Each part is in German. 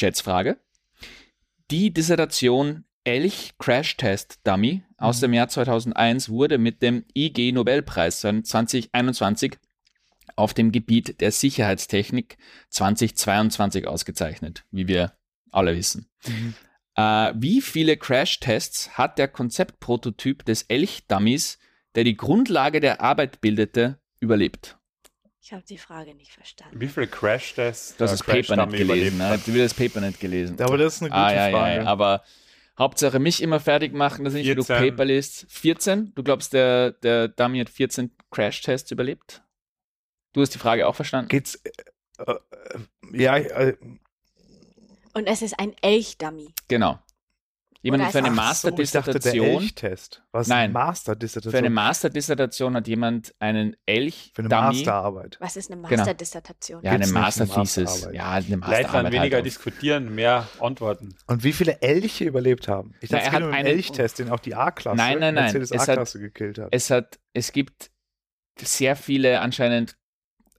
Schätzfrage. Die Dissertation Elch Crash Test Dummy aus Mhm. dem Jahr 2001 wurde mit dem IG Nobelpreis 2021 auf dem Gebiet der Sicherheitstechnik 2022 ausgezeichnet, wie wir alle wissen. Mhm. Äh, wie viele Crash-Tests hat der Konzeptprototyp des Elch-Dummies, der die Grundlage der Arbeit bildete, überlebt? Ich habe die Frage nicht verstanden. Wie viel Crash-Tests Du hast das Paper nicht gelesen. Ne? Du hast das Paper nicht gelesen. Aber das ist eine gute ah, ja, Frage. Ja, ja, aber Hauptsache mich immer fertig machen, dass ich nicht genug 14. Paper liest. 14? Du glaubst, der, der Dummy hat 14 Crash-Tests überlebt? Du hast die Frage auch verstanden? Geht's. Äh, äh, ja, äh, Und es ist ein Elch-Dummy. Genau. Jemand für eine ach so, dachte, Masterdissertation. Was Nein. Ein Masterdissertation. Für eine Masterdissertation hat jemand einen Elch Für eine Dummy. Masterarbeit. Was ist eine Genau. Masterdissertation? Ja, eine Masterthesis. Masterarbeit. Ja, eine Leitern Masterarbeit. weniger halt diskutieren, mehr antworten. Und wie viele Elche überlebt haben? Ich Na, dachte, er es hat einen Elchtest, den auch die A-Klasse, Nein, nein, nein. Mercedes Es hat- A-Klasse gekillt hat. Es hat, es gibt sehr viele anscheinend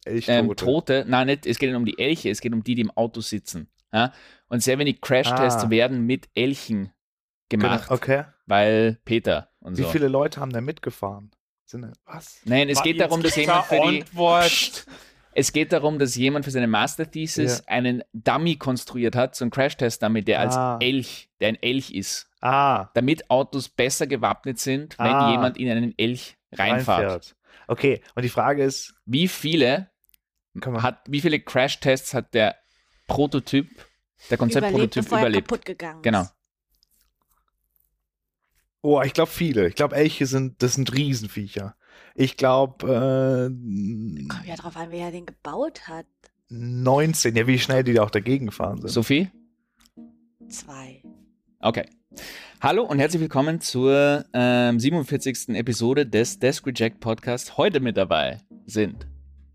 Elchtote. ähm, Tote. Nein, nicht, es geht nicht um die Elche, es geht um die, die im Auto sitzen. Ja? Und sehr wenig Crash-Tests Ah. werden mit Elchen Genau, gemacht, Okay. weil Peter und Wie so. viele Leute haben da mitgefahren? Sind, was? Nein, es War geht darum, dass jemand für die, Antwort. es geht darum, dass jemand für seine Masterthesis Ja. einen Dummy konstruiert hat, so einen Crash-Test-Dummy, der als Ah. Elch, der ein Elch ist. Ah, damit Autos besser gewappnet sind, wenn Ah. jemand in einen Elch reinfährt. reinfährt. Okay, und die Frage ist, Wie viele hat, wie viele Crash-Tests hat der Prototyp, der Überlebt, Konzeptprototyp er überlebt? kaputt gegangen Genau. Oh, ich glaube viele. Ich glaube, Elche sind, das sind Riesenviecher. Ich glaube, äh, Kommt ja drauf an, wer den gebaut hat. 19, ja, wie schnell die da auch dagegen gefahren sind. Sophie? Zwei. Okay. Hallo und herzlich willkommen zur ähm, 47. Episode des Desk Reject Podcast. Heute mit dabei sind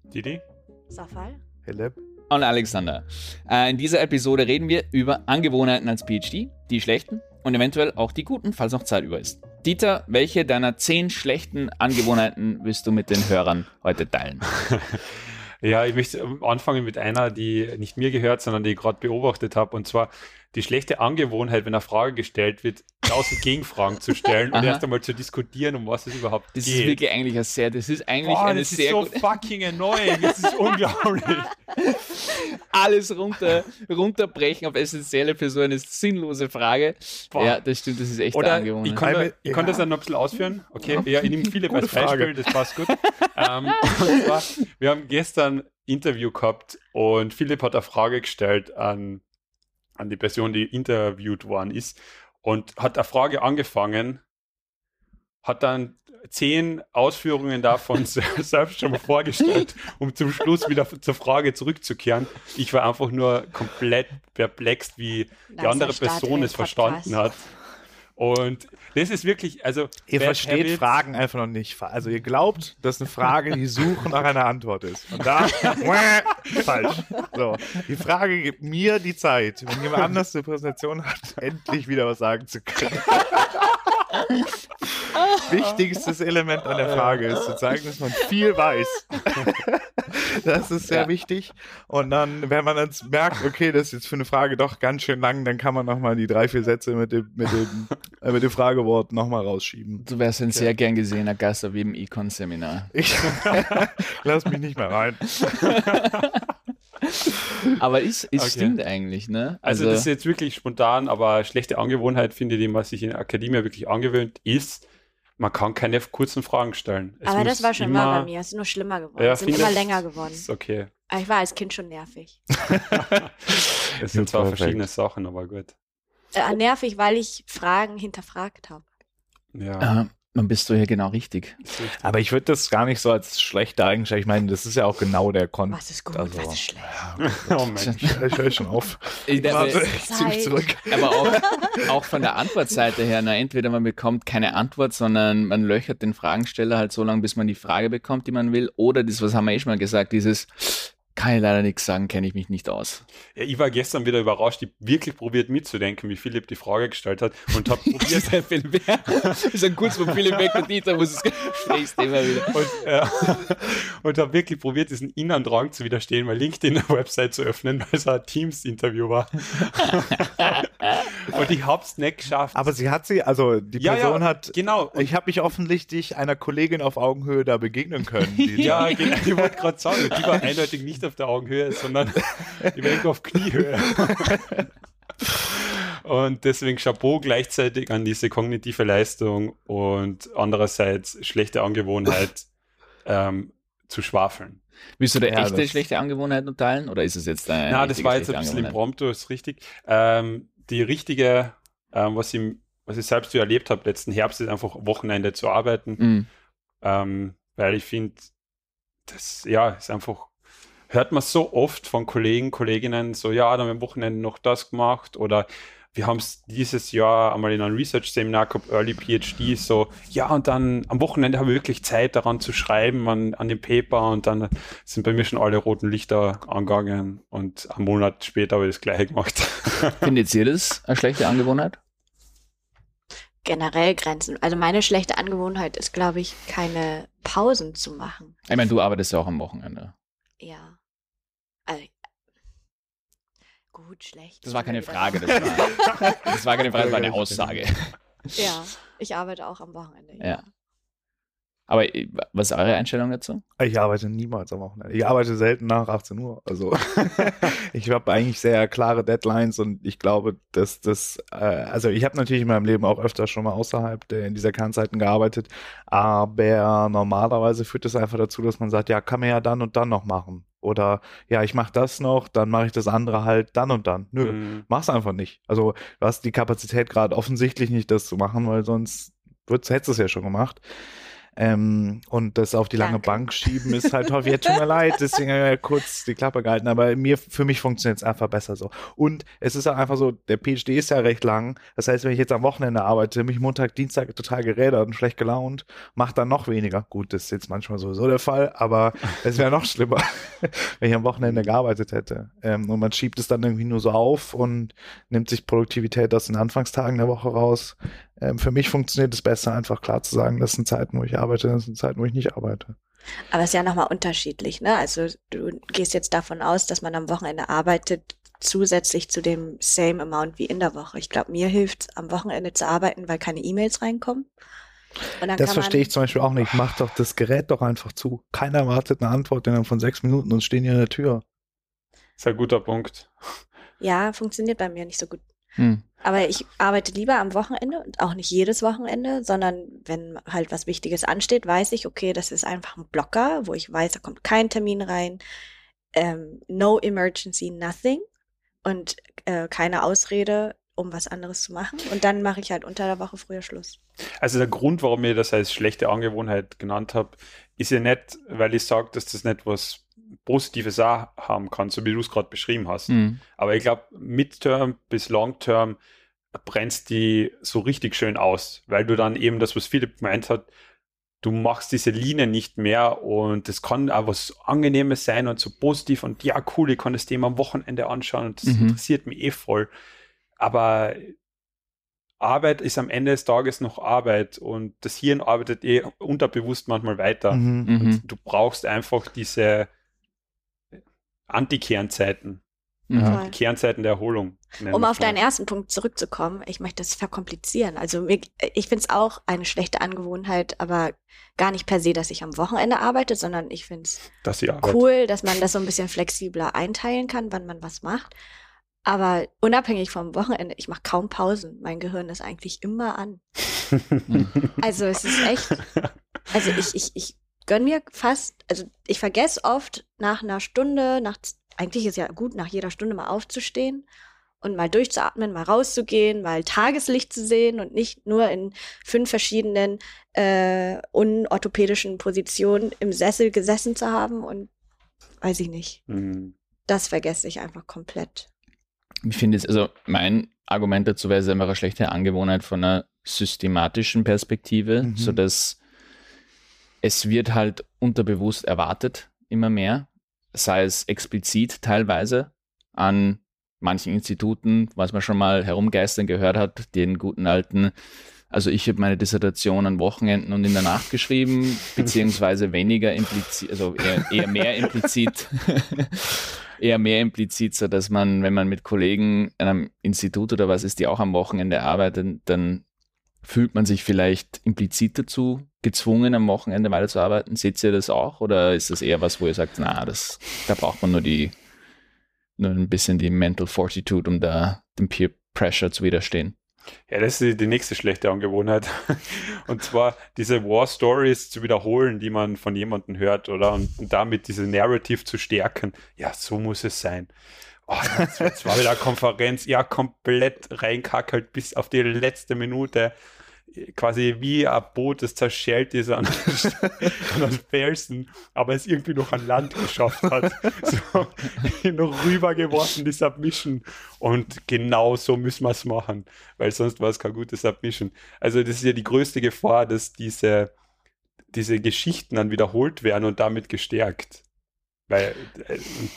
Didi? Safal? Philipp? und Alexander. Äh, in dieser Episode reden wir über Angewohnheiten als PhD, die schlechten und eventuell auch die guten, falls noch Zeit über ist. Dieter, welche deiner zehn schlechten Angewohnheiten willst du mit den Hörern heute teilen? Ja, ich möchte anfangen mit einer, die nicht mir gehört, sondern die ich gerade beobachtet habe. Und zwar die schlechte Angewohnheit, wenn eine Frage gestellt wird, tausend Gegenfragen zu stellen und erst einmal zu diskutieren, um was es überhaupt Das geht. ist wirklich eigentlich ein sehr, das ist eigentlich Boah, eine das ist sehr so gute, fucking annoying. Das ist unglaublich. alles runter, runterbrechen auf essentielle für so eine sinnlose Frage. Boah. Ja, das stimmt, das ist echt Oder eine Angewohnheit. ich Eine- ich kann ja. das dann noch ein bisschen ausführen. Okay, ja, ich nehme viele Gute als Beispiel, Frage. das passt gut. ähm, und zwar, wir haben gestern Interview gehabt und Philipp hat eine Frage gestellt an, an die Person, die interviewt worden ist und hat eine Frage angefangen, hat dann zehn Ausführungen davon se- selbst schon mal vorgestellt, um zum Schluss wieder zur Frage zurückzukehren. Ich war einfach nur komplett perplex, wie die andere Person es verstanden hat. Und das ist wirklich, also Ihr versteht will- Fragen einfach noch nicht. Also ihr glaubt, dass eine Frage die Suche nach einer Antwort ist. Und da falsch. So, die Frage gibt mir die Zeit, wenn jemand anders eine Präsentation hat, endlich wieder was sagen zu können. Wichtigstes Element an der Frage ist zu zeigen, dass man viel weiß. Das ist sehr Ja. wichtig. Und dann, wenn man dann merkt, okay, das ist jetzt für eine Frage doch ganz schön lang, dann kann man nochmal die drei, vier Sätze mit dem, mit dem, äh, mit dem Fragewort nochmal rausschieben. Du wärst ein sehr gern gesehener Gast auf jedem Econ-Seminar. Ich lass mich nicht mehr rein. Aber es, es Okay. stimmt eigentlich, ne? Also, das ist jetzt wirklich spontan, aber schlechte Angewohnheit, finde ich, die man sich in der Akademie wirklich angewöhnt, ist, man kann keine kurzen Fragen stellen. Es Aber das war schon immer, immer bei mir. Es ist nur schlimmer geworden. Ja, es sind immer länger geworden. Ist okay. Aber ich war als Kind schon nervig. Es sind zwar Perfekt. verschiedene Sachen, aber gut. Äh, nervig, weil ich Fragen hinterfragt habe. Ja. Äh, dann bist du hier genau richtig. Aber ich würde das gar nicht so als schlechte Eigenschaft. Ich meine, das ist ja auch genau der Kon. Was ist gut, Also- was ist schlecht. oh Mensch. Ich höre schon auf. Ich- Warte, aber- ich zieh mich Zeit. zurück. Aber auch, auch von der Antwortseite her, na, entweder man bekommt keine Antwort, sondern man löchert den Fragensteller halt so lange, bis man die Frage bekommt, die man will, oder das, was haben wir eh schon mal gesagt, dieses, Kann ich leider nichts sagen, kenne ich mich nicht aus. Ja, ich war gestern wieder überrascht, ich wirklich probiert mitzudenken, wie Philipp die Frage gestellt hat und habe probiert, ist ein kurz vor Philipp weg und Dieter muss das Gesprächsthema wieder. und, äh, und habe wirklich probiert, diesen inneren Drang zu widerstehen, mal LinkedIn eine Website zu öffnen, weil es ein Teams-Interview war. und ich hab's nicht geschafft. Aber sie hat sie, also die Ja, Person ja, hat, genau. ich habe mich offensichtlich einer Kollegin auf Augenhöhe da begegnen können. die- Ja, genau. Ich wollte gerade sagen, die war eindeutig nicht auf der Augenhöhe, sondern die war irgendwo auf Kniehöhe. Und deswegen Chapeau gleichzeitig an diese kognitive Leistung und andererseits schlechte Angewohnheit ähm, zu schwafeln. Willst du da Ja, echte schlechte Angewohnheiten teilen oder ist es jetzt eine Na, das war jetzt ein bisschen Angewohnheit? impromptu, ist richtig. Ähm, die richtige, ähm, was, ich, was ich selbst so erlebt habe letzten Herbst, ist einfach Wochenende zu arbeiten. Mhm. ähm, weil ich finde, das ja ist einfach, hört man so oft von Kollegen, Kolleginnen, so ja, dann haben wir am Wochenende noch das gemacht oder wir haben es dieses Jahr einmal in einem Research-Seminar gehabt, Early PhD, so, ja, und dann am Wochenende habe ich wirklich Zeit daran zu schreiben, an, an dem Paper und dann sind bei mir schon alle roten Lichter angegangen und einen Monat später habe ich das gleiche gemacht. Findet ihr das eine schlechte Angewohnheit? Generell Grenzen. Also meine schlechte Angewohnheit ist, glaube ich, keine Pausen zu machen. Ich meine, du arbeitest ja auch am Wochenende. Ja. Also, gut, schlecht. Das war keine. Frage, das war, das war keine Frage, das war eine Aussage. Ja, ich arbeite auch am Wochenende. Ja. Ja. Aber äh, was ist eure Einstellung dazu? Ich arbeite niemals am Wochenende. Ich arbeite selten nach 18 Uhr. Also ich habe eigentlich sehr klare Deadlines und ich glaube, dass das, äh, also ich habe natürlich in meinem Leben auch öfter schon mal außerhalb der, in dieser Kernzeiten gearbeitet, aber normalerweise führt es einfach dazu, dass man sagt, ja, kann man ja dann und dann noch machen. Oder ja, ich mache das noch, dann mache ich das andere halt dann und dann. Nö, Mhm. mach's einfach nicht. Also du hast die Kapazität gerade offensichtlich nicht, das zu machen, weil sonst hättest du es ja schon gemacht. Ähm, und das auf die lange Danke. Bank schieben ist halt häufig, ja, tut mir leid, deswegen habe ich ja kurz die Klappe gehalten, aber mir, für mich funktioniert es einfach besser so. Und es ist auch einfach so, der PhD ist ja recht lang, das heißt, wenn ich jetzt am Wochenende arbeite, mich Montag, Dienstag total gerädert und schlecht gelaunt, macht dann noch weniger. Gut, das ist jetzt manchmal sowieso der Fall, aber es wäre noch schlimmer, wenn ich am Wochenende gearbeitet hätte. Ähm, und man schiebt es dann irgendwie nur so auf und nimmt sich Produktivität aus den Anfangstagen der Woche raus. Ähm, für mich funktioniert es besser, einfach klar zu sagen, das sind Zeiten, wo ich arbeite, das sind Zeiten, wo ich nicht arbeite. Aber es ist ja nochmal unterschiedlich, ne? Also du gehst jetzt davon aus, dass man am Wochenende arbeitet, zusätzlich zu dem same amount wie in der Woche. Ich glaube, mir hilft am Wochenende zu arbeiten, weil keine E-Mails reinkommen. Und dann Das verstehe ich zum Beispiel auch nicht. Mach doch das Gerät doch einfach zu. Keiner wartet eine Antwort innerhalb von sechs Minuten und stehen hier in der Tür. Das ist ein guter Punkt. Ja, funktioniert bei mir nicht so gut. Hm. Aber ich arbeite lieber am Wochenende und auch nicht jedes Wochenende, sondern wenn halt was Wichtiges ansteht, weiß ich, okay, das ist einfach ein Blocker, wo ich weiß, da kommt kein Termin rein, ähm, no emergency, nothing und äh, keine Ausrede, um was anderes zu machen. Und dann mache ich halt unter der Woche früher Schluss. Also der Grund, warum ich das als schlechte Angewohnheit genannt habe, ist ja nicht, weil ich sage, dass das nicht was Positives auch haben kann, so wie du es gerade beschrieben hast. Hm. Aber ich glaube, Midterm bis Longterm brennst die so richtig schön aus, weil du dann eben das, was Philipp gemeint hat, du machst diese Linie nicht mehr und das kann auch was Angenehmes sein und so positiv und ja, cool, ich kann das Thema am Wochenende anschauen und das Mhm. interessiert mich eh voll. Aber Arbeit ist am Ende des Tages noch Arbeit und das Hirn arbeitet eh unterbewusst manchmal weiter. Mhm. Mhm. Und du brauchst einfach diese Anti-Kernzeiten, Mhm. Die Kernzeiten der Erholung. Um auf mal. deinen ersten Punkt zurückzukommen, ich möchte das verkomplizieren. Also mir, ich finde es auch eine schlechte Angewohnheit, aber gar nicht per se, dass ich am Wochenende arbeite, sondern ich finde es cool, dass man das so ein bisschen flexibler einteilen kann, wann man was macht. Aber unabhängig vom Wochenende, ich mache kaum Pausen. Mein Gehirn ist eigentlich immer an. Also es ist echt, also ich, ich, ich gönn mir fast, also ich vergesse oft nach einer Stunde, nach, eigentlich ist ja gut, nach jeder Stunde mal aufzustehen und mal durchzuatmen, mal rauszugehen, mal Tageslicht zu sehen und nicht nur in fünf verschiedenen äh, unorthopädischen Positionen im Sessel gesessen zu haben und weiß ich nicht. Mhm. Das vergesse ich einfach komplett. Ich finde es, also mein Argument dazu wäre es einfach eine schlechte Angewohnheit von einer systematischen Perspektive, Mhm. sodass es wird halt unterbewusst erwartet, immer mehr. sei es explizit teilweise an manchen Instituten, was man schon mal herumgeistern gehört hat, den guten alten, also ich habe meine Dissertation an Wochenenden und in der Nacht geschrieben, beziehungsweise weniger implizit, also eher, eher mehr implizit, eher mehr implizit, so dass man, wenn man mit Kollegen in einem Institut oder was ist, die auch am Wochenende arbeiten, dann fühlt man sich vielleicht implizit dazu gezwungen, am Wochenende weiterzuarbeiten. Seht ihr das auch? Oder ist das eher was, wo ihr sagt, na, das, da braucht man nur die, nur ein bisschen die Mental Fortitude, um da dem Peer Pressure zu widerstehen? Ja, das ist die nächste schlechte Angewohnheit. Und zwar diese War Stories zu wiederholen, die man von jemandem hört, oder? Und, damit diese Narrative zu stärken. Ja, so muss es sein. Oh, jetzt war wieder Konferenz, ja, komplett reinkackelt bis auf die letzte Minute quasi wie ein Boot, das zerschellt ist an, an Felsen, aber es irgendwie noch an Land geschafft hat. So, noch rübergeworfen, die Submission. Und genau so müssen wir es machen, weil sonst war es kein gutes Submission. Also das ist ja die größte Gefahr, dass diese, diese Geschichten dann wiederholt werden und damit gestärkt. Weil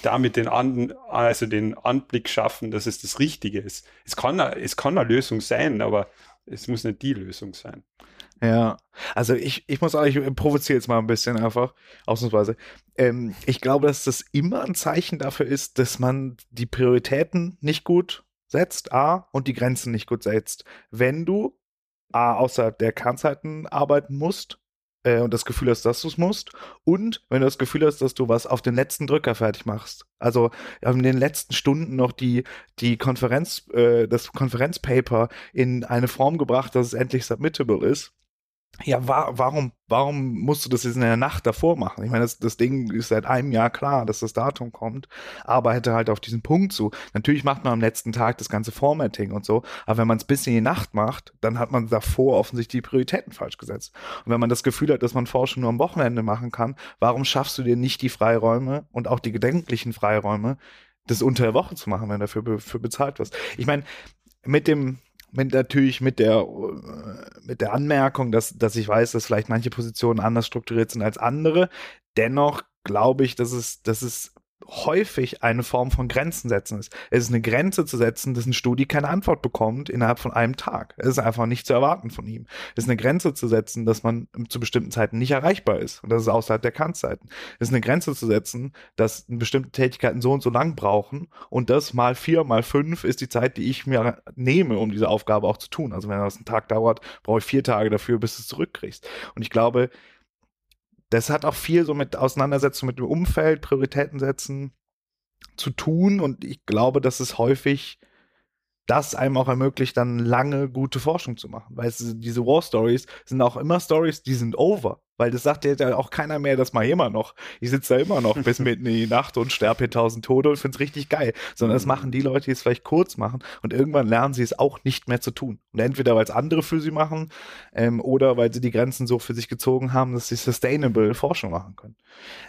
damit den, An, also den Anblick schaffen, dass es das Richtige ist. Es kann, es kann eine Lösung sein, aber es muss nicht die Lösung sein. Ja, also ich, ich muss sagen, ich provoziere jetzt mal ein bisschen einfach, ausnahmsweise. Ähm, ich glaube, dass das immer ein Zeichen dafür ist, dass man die Prioritäten nicht gut setzt, A, und die Grenzen nicht gut setzt. Wenn du A, außerhalb der Kernzeiten arbeiten musst, äh, und das Gefühl hast, dass du es musst. Und wenn du das Gefühl hast, dass du was auf den letzten Drücker fertig machst. Also in den letzten Stunden noch die, die Konferenz, äh, das Konferenzpaper in eine Form gebracht, dass es endlich submittable ist ja, wa warum, warum musst du das jetzt in der Nacht davor machen? Ich meine, das, das Ding ist seit einem Jahr klar, dass das Datum kommt, aber hätte halt auf diesen Punkt zu. Natürlich macht man am letzten Tag das ganze Formatting und so, aber wenn man es bis in die Nacht macht, dann hat man davor offensichtlich die Prioritäten falsch gesetzt. Und wenn man das Gefühl hat, dass man Forschung nur am Wochenende machen kann, warum schaffst du dir nicht die Freiräume und auch die gedenklichen Freiräume, das unter der Woche zu machen, wenn dafür be bezahlt wirst? Ich meine, mit dem, mit natürlich mit der äh, mit der Anmerkung, dass dass ich weiß, dass vielleicht manche Positionen anders strukturiert sind als andere. Dennoch glaube ich, dass es dass es häufig eine Form von Grenzen setzen ist. Es ist eine Grenze zu setzen, dass ein Studi keine Antwort bekommt innerhalb von einem Tag. Es ist einfach nicht zu erwarten von ihm. Es ist eine Grenze zu setzen, dass man zu bestimmten Zeiten nicht erreichbar ist. Und das ist außerhalb der Kantzeiten. Es ist eine Grenze zu setzen, dass bestimmte Tätigkeiten so und so lang brauchen. Und das mal vier, mal fünf ist die Zeit, die ich mir nehme, um diese Aufgabe auch zu tun. Also wenn das einen Tag dauert, brauche ich vier Tage dafür, bis du es zurückkriegst. Und ich glaube, das hat auch viel so mit Auseinandersetzung mit dem Umfeld, Prioritäten setzen zu tun. Und ich glaube, dass es häufig das einem auch ermöglicht, dann lange gute Forschung zu machen. Weil es, diese War Stories sind auch immer Stories, die sind over. Weil das sagt ja auch keiner mehr, das mal immer noch. Ich sitze da immer noch bis mitten in die Nacht und sterbe hier tausend Tode und finde es richtig geil. Sondern das machen die Leute, die es vielleicht kurz machen und irgendwann lernen sie es auch nicht mehr zu tun. Und entweder, weil es andere für sie machen ähm, oder weil sie die Grenzen so für sich gezogen haben, dass sie sustainable Forschung machen können.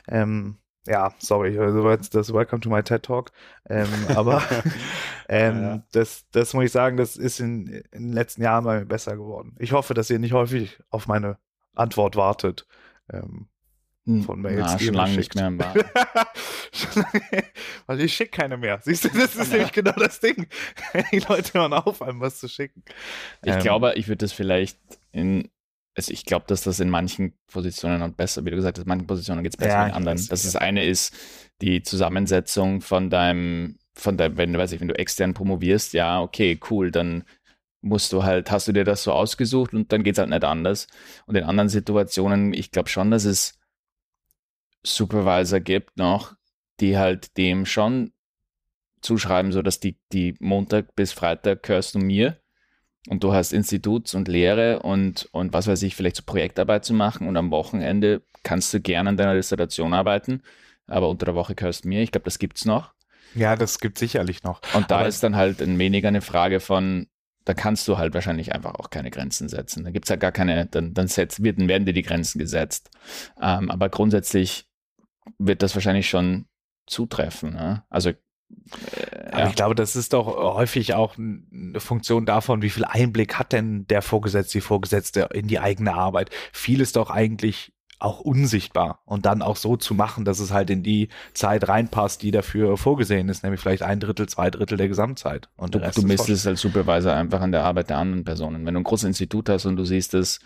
Ähm, ja, sorry, also das Welcome to my TED Talk. Ähm, aber ähm, ja. das, das muss ich sagen, das ist in, in den letzten Jahren bei mir besser geworden. Ich hoffe, dass ihr nicht häufig auf meine Antwort wartet. Ähm, hm, von Mails. Na, schon lange nicht mehr im Weil ich schicke keine mehr. Siehst du, das ist ja. nämlich genau das Ding. Die Leute hören auf, einem was zu schicken. Ich ähm, glaube, ich würde das vielleicht in also ich glaube, dass das in manchen Positionen und besser, wie du gesagt hast, in manchen Positionen geht es besser ja, als in anderen. Das eine ist die Zusammensetzung von deinem, von deinem, wenn du weiß ich, wenn du extern promovierst, ja, okay, cool, dann musst du halt, hast du dir das so ausgesucht und dann geht es halt nicht anders. Und in anderen Situationen, ich glaube schon, dass es Supervisor gibt noch, die halt dem schon zuschreiben, so dass die, die Montag bis Freitag gehörst du mir und du hast Instituts und Lehre und, und was weiß ich, vielleicht so Projektarbeit zu machen und am Wochenende kannst du gerne an deiner Dissertation arbeiten, aber unter der Woche gehörst du mir. Ich glaube, das gibt es noch. Ja, das gibt sicherlich noch. Und da aber ist dann halt ein weniger eine Frage von, da kannst du halt wahrscheinlich einfach auch keine Grenzen setzen. Da gibt es halt gar keine, dann, dann, setzt, wird, dann werden dir die Grenzen gesetzt. Ähm, aber grundsätzlich wird das wahrscheinlich schon zutreffen. Ne? Also aber ja. ich glaube, das ist doch häufig auch eine Funktion davon, wie viel Einblick hat denn der Vorgesetzte, die Vorgesetzte in die eigene Arbeit. Viel ist doch eigentlich auch unsichtbar und dann auch so zu machen, dass es halt in die Zeit reinpasst, die dafür vorgesehen ist, nämlich vielleicht ein Drittel, zwei Drittel der Gesamtzeit. Und Du, du misst es als Supervisor einfach an der Arbeit der anderen Personen. Wenn du ein großes Institut hast und du siehst, dass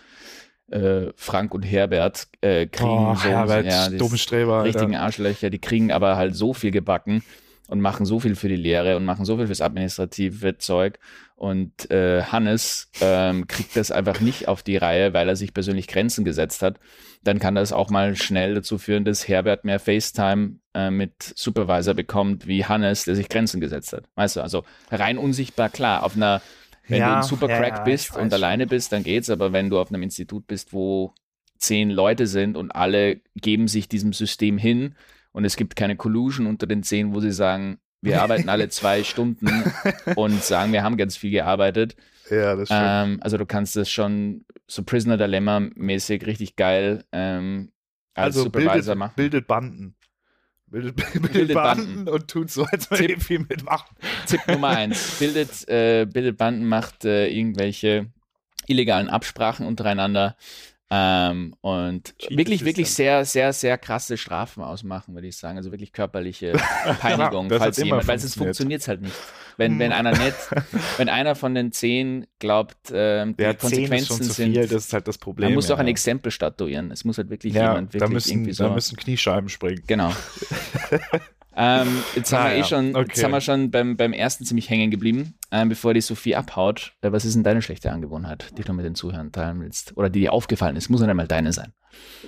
äh, Frank und Herbert äh, kriegen Oh, so Herbert, ja, Dummstreber. Richtigen Arschlöcher, die kriegen aber halt so viel gebacken und machen so viel für die Lehre und machen so viel fürs administrative Zeug. Und äh, Hannes ähm, kriegt das einfach nicht auf die Reihe, weil er sich persönlich Grenzen gesetzt hat. Dann kann das auch mal schnell dazu führen, dass Herbert mehr FaceTime äh, mit Supervisor bekommt, wie Hannes, der sich Grenzen gesetzt hat. Weißt du, also rein unsichtbar, klar, auf einer, wenn Ja, du ein super ja, ja, bist und alleine bist, dann geht's, aber wenn du auf einem Institut bist, wo zehn Leute sind und alle geben sich diesem System hin und es gibt keine Collusion unter den zehn, wo sie sagen, wir arbeiten alle zwei Stunden und sagen, wir haben ganz viel gearbeitet. Ja, das stimmt. Ähm, also du kannst das schon so Prisoner Dilemma mäßig richtig geil ähm, als also Supervisor bildet, machen. bildet Banden. Bildet, bildet, Bildet Banden, Banden. und tut so, als Tipp. eben viel mitmachen. Tipp Nummer eins. Bildet, äh, bildet Banden, macht äh, irgendwelche illegalen Absprachen untereinander ähm, und Cheat wirklich, wirklich sehr, sehr, sehr krasse Strafen ausmachen, würde ich sagen. Also wirklich körperliche Peinigung, hat falls jemand, weil sonst funktioniert. es halt nicht. Wenn, wenn einer nicht, wenn einer von den zehn glaubt, ähm, die Der 10 ist Konsequenzen sind, viel, das ist halt das Problem. man muss doch ja. ein Exempel statuieren. Es muss halt wirklich ja, jemand wirklich da müssen, irgendwie so. da müssen Kniescheiben springen. Genau. ähm, jetzt haben Ah, wir eh schon, jetzt Okay. haben wir schon beim, beim ersten ziemlich hängen geblieben, ähm, bevor die Sophie abhaut. Äh, was ist denn deine schlechte Angewohnheit, die du mit den Zuhörern teilen willst? Oder die dir aufgefallen ist? Muss ja nicht mal deine sein.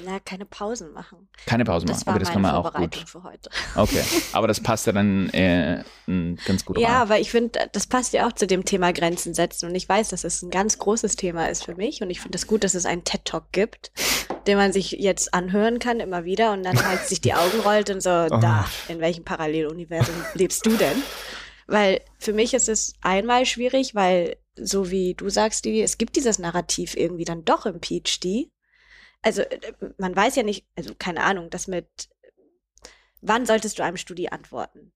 Na, keine Pausen machen. Keine Pause Das machen. war Okay, das meine kann man auch gut. für heute. Okay, aber das passt ja dann äh, ganz gut Ja, rein. aber ich finde, das passt ja auch zu dem Thema Grenzen setzen. Und ich weiß, dass es ein ganz großes Thema ist für mich. Und ich finde es gut, dass es einen TED-Talk gibt, den man sich jetzt anhören kann, immer wieder. Und dann halt sich die Augen rollt und so, Oh. da, in welchem Paralleluniversum lebst du denn? Weil für mich ist es einmal schwierig, weil, so wie du sagst, Stevie, es gibt dieses Narrativ irgendwie dann doch im PhD. Also, äh, man weiß ja nicht, also keine Ahnung, das mit, wann solltest du einem Studi antworten?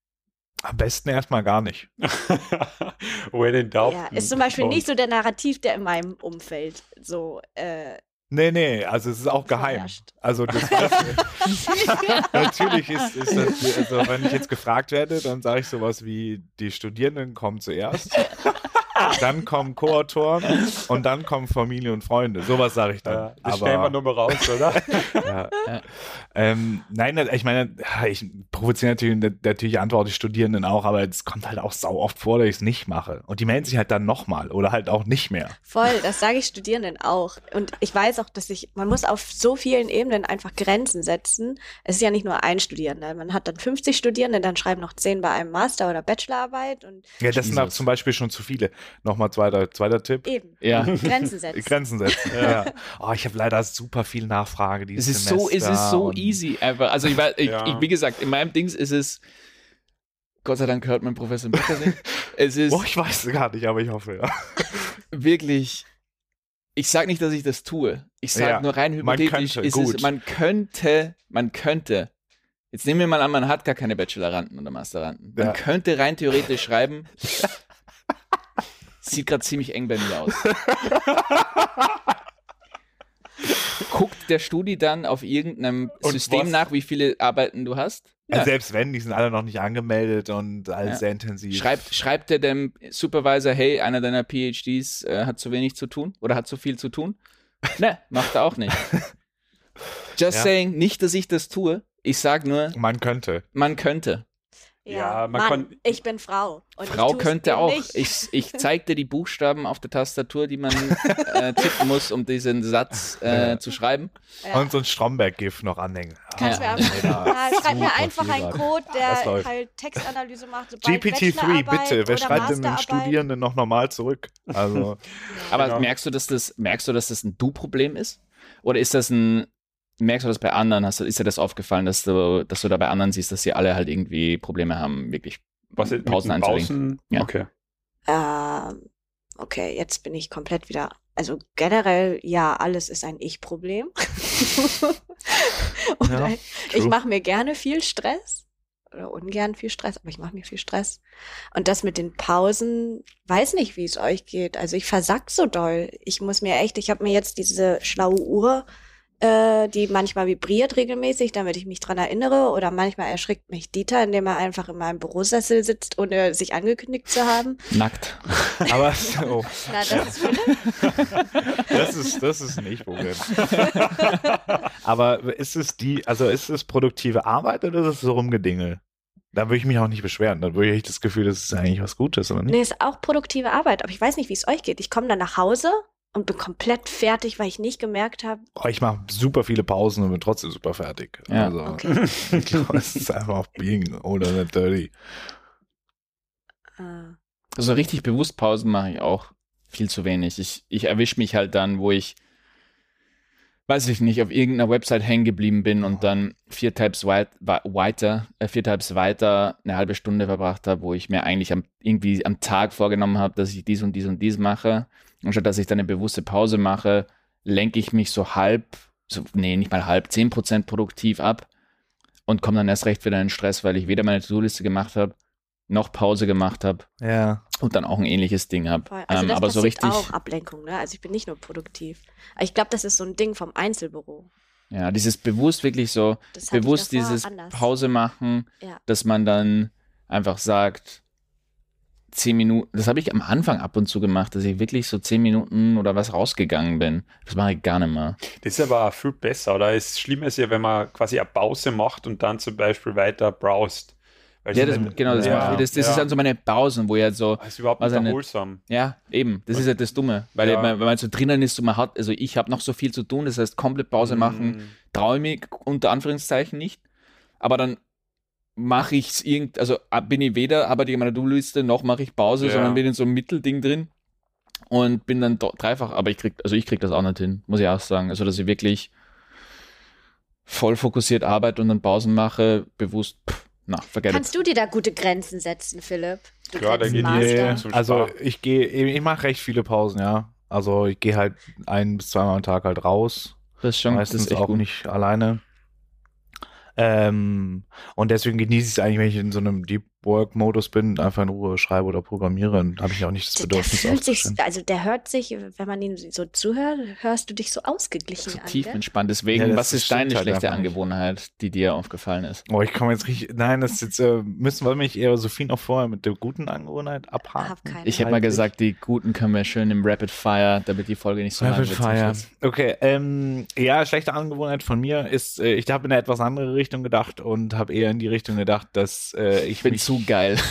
Am besten erstmal gar nicht. When in doubt. Ja, ist zum Beispiel don't. nicht so der Narrativ, der in meinem Umfeld so, äh, Nee, nee, also es ist auch geheim. Also das, das natürlich ist, ist das, also wenn ich jetzt gefragt werde, dann sage ich sowas wie, die Studierenden kommen zuerst, dann kommen Co-Autoren und dann kommen Familie und Freunde. Sowas sage ich dann. Ja, das stellen wir Aber, nur mal raus, oder? ja. Ja. Ähm, nein, ich meine, ich provoziere natürlich, natürlich antworte die Studierenden auch, aber es kommt halt auch sau oft vor, dass ich es nicht mache. Und die melden sich halt dann nochmal oder halt auch nicht mehr. voll, das sage ich Studierenden auch. Und ich weiß auch, dass ich, man muss auf so vielen Ebenen einfach Grenzen setzen. Es ist ja nicht nur ein Studierender. Man hat dann 50 Studierende, dann schreiben noch 10 bei einem Master- oder Bachelorarbeit und Ja, das sind auch Jesus. zum Beispiel schon zu viele. Nochmal zweiter, zweiter Tipp. eben. Ja. Grenzen setzen. Grenzen setzen. ja. Oh, ich habe leider super viel Nachfrage Es dieses ist so, es Semester ist so easy einfach. Also ich, weiß, ich, Ja. ich, wie gesagt, in meinem Dings ist es, Gott sei Dank hört mein Professor Mickersing. es ist Oh, ich weiß es gar nicht, aber ich hoffe, ja. wirklich, ich sage nicht, dass ich das tue. Ich sage Ja, nur rein man hypothetisch, könnte, ist gut. es, man könnte, man könnte, jetzt nehmen wir mal an, man hat gar keine Bacheloranden oder Masteranden. Man Ja. könnte rein theoretisch schreiben, sieht gerade ziemlich eng bei mir aus. Guckt der Studi dann auf irgendeinem Und System was? nach, wie viele Arbeiten du hast? Also selbst wenn, die sind alle noch nicht angemeldet und alles Ja. sehr intensiv. Schreibt, schreibt er dem Supervisor, hey, einer deiner PhDs äh, hat zu wenig zu tun oder hat zu viel zu tun? Ne, macht er auch nicht. Just Ja. saying, nicht, dass ich das tue. Ich sag nur, Man könnte. man könnte. Ja, man Mann, kann- ich bin Frau. Frau könnte auch. nicht. Ich, ich zeig dir die Buchstaben auf der Tastatur, die man äh, tippen muss, um diesen Satz äh, zu schreiben. Ja. Und so ein Stromberg-GIF noch anhängen. Kannst Ja. mir einfach, ja, schreib mir einfach einen. Code, der halt Textanalyse macht. sobald GPT-3, Bachelorarbeit bitte. Wer schreibt denn den. Studierenden noch normal zurück? Also, Aber Genau. merkst du, dass das, merkst du, dass das ein Du-Problem ist? Oder ist das ein, merkst du das bei anderen? Hast du, ist dir das aufgefallen, dass du, dass du da bei anderen siehst, dass sie alle halt irgendwie Probleme haben, wirklich Was ist Pausen einzulegen. Pausen? Ja. Okay. Ähm, okay, jetzt bin ich komplett wieder. Also generell, ja, alles ist ein Ich-Problem. Und Ja, ich mache mir gerne viel Stress. Oder ungern viel Stress, aber ich mache mir viel Stress. Und das mit den Pausen, weiß nicht, wie es euch geht. Also ich versack so doll. Ich muss mir echt, ich habe mir jetzt diese schlaue Uhr äh, die manchmal vibriert regelmäßig, damit ich mich dran erinnere. Oder manchmal erschrickt mich Dieter, indem er einfach in meinem Bürosessel sitzt, ohne sich angekündigt zu haben. Nackt. Aber so, Na, das ist Philipp. das ist, das ist nicht Problem. Aber ist es die, also ist es produktive Arbeit oder ist es so rumgedingel? Da würde ich mich auch nicht beschweren. Dann würde ich das Gefühl, das ist eigentlich was Gutes, oder nicht? Nee, ist auch produktive Arbeit. Aber ich weiß nicht, wie es euch geht. Ich komme dann nach Hause und bin komplett fertig, weil ich nicht gemerkt habe. Oh, ich mache super viele Pausen und bin trotzdem super fertig. Ja. Also, Okay. ich glaube, es ist einfach auch being oder nicht dirty. Äh, Also richtig bewusst Pausen mache ich auch viel zu wenig. Ich, ich erwische mich halt dann, wo ich, weiß ich nicht, auf irgendeiner Website hängen geblieben bin und dann vier Types weit, weiter, äh, vier Types weiter eine halbe Stunde verbracht habe, wo ich mir eigentlich am, irgendwie am Tag vorgenommen habe, dass ich dies und dies und dies mache. Und statt dass ich dann eine bewusste Pause mache, lenke ich mich so halb, so, nee, nicht mal halb, 10% produktiv ab und komme dann erst recht wieder in Stress, weil ich weder meine To-Do-Liste gemacht habe, noch Pause gemacht habe Ja. und dann auch ein ähnliches Ding habe. voll. Also ähm, aber so richtig, auch Ablenkung, ne? Also ich bin nicht nur produktiv. Aber ich glaube, das ist so ein Ding vom Einzelbüro. ja, dieses bewusst wirklich so, bewusst dieses anders. Pause machen, Ja. dass man dann einfach sagt, zehn Minuten, das habe ich am Anfang ab und zu gemacht, dass ich wirklich so zehn Minuten oder was rausgegangen bin. Das mache ich gar nicht mehr. Das ist aber viel besser, oder? Es Schlimme ist ja, wenn man quasi eine Pause macht und dann zum Beispiel weiter browst. Weil Ja, das, dann- genau, das, ja, ich. das, das ja. ist dann so meine Pausen, wo ich halt so, Das ist überhaupt nicht er nicht- erholsam. ja, eben, das ist halt das Dumme, weil Ja. man, wenn man so drinnen ist, so man hat, also ich habe noch so viel zu tun, das heißt komplett Pause machen, Mm. traue ich mich unter Anführungszeichen nicht. Aber dann mache ich es irgend, also äh, bin ich weder aber die meiner Do-Liste noch mache ich Pause, Ja. sondern bin in so einem Mittelding drin und bin dann do- dreifach, aber ich krieg, also ich krieg das auch nicht hin, muss ich auch sagen. Also dass ich wirklich voll fokussiert arbeite und dann Pausen mache, bewusst, pff, na, forget Kannst du dir da gute Grenzen setzen, Philipp? Du Ja, da geht. Nee. zum Also ich gehe, ich mache recht viele Pausen, ja. Also ich gehe halt ein bis zweimal am Tag halt raus. Das ist schon, das Meistens ist echt auch gut. nicht alleine. Ähm, und deswegen genieße ich es eigentlich, wenn ich in so einem Deep Work Modus bin, einfach in Ruhe schreibe oder programmiere, dann habe ich auch nicht das Der, der Bedürfnis fühlt sich, also der hört sich, wenn man ihn so zuhört, hörst du dich so ausgeglichen So an. tief entspannt. Deswegen, Ja, was ist deine halt schlechte. Angewohnheit, die dir aufgefallen ist? Oh, ich komme jetzt richtig. Nein, das ist jetzt äh, müssen wir mich eher Sophie noch vorher mit der guten Angewohnheit abhaken. Hab keine. Ich hätte mal gesagt, die guten können wir schön im Rapid Fire, damit die Folge nicht so lang Rapid wird. zum Fire. Okay, ähm, ja, schlechte Angewohnheit von mir ist, äh, ich habe in eine etwas andere Richtung gedacht und habe eher in die Richtung gedacht, dass äh, ich Ich bin mich zu geil.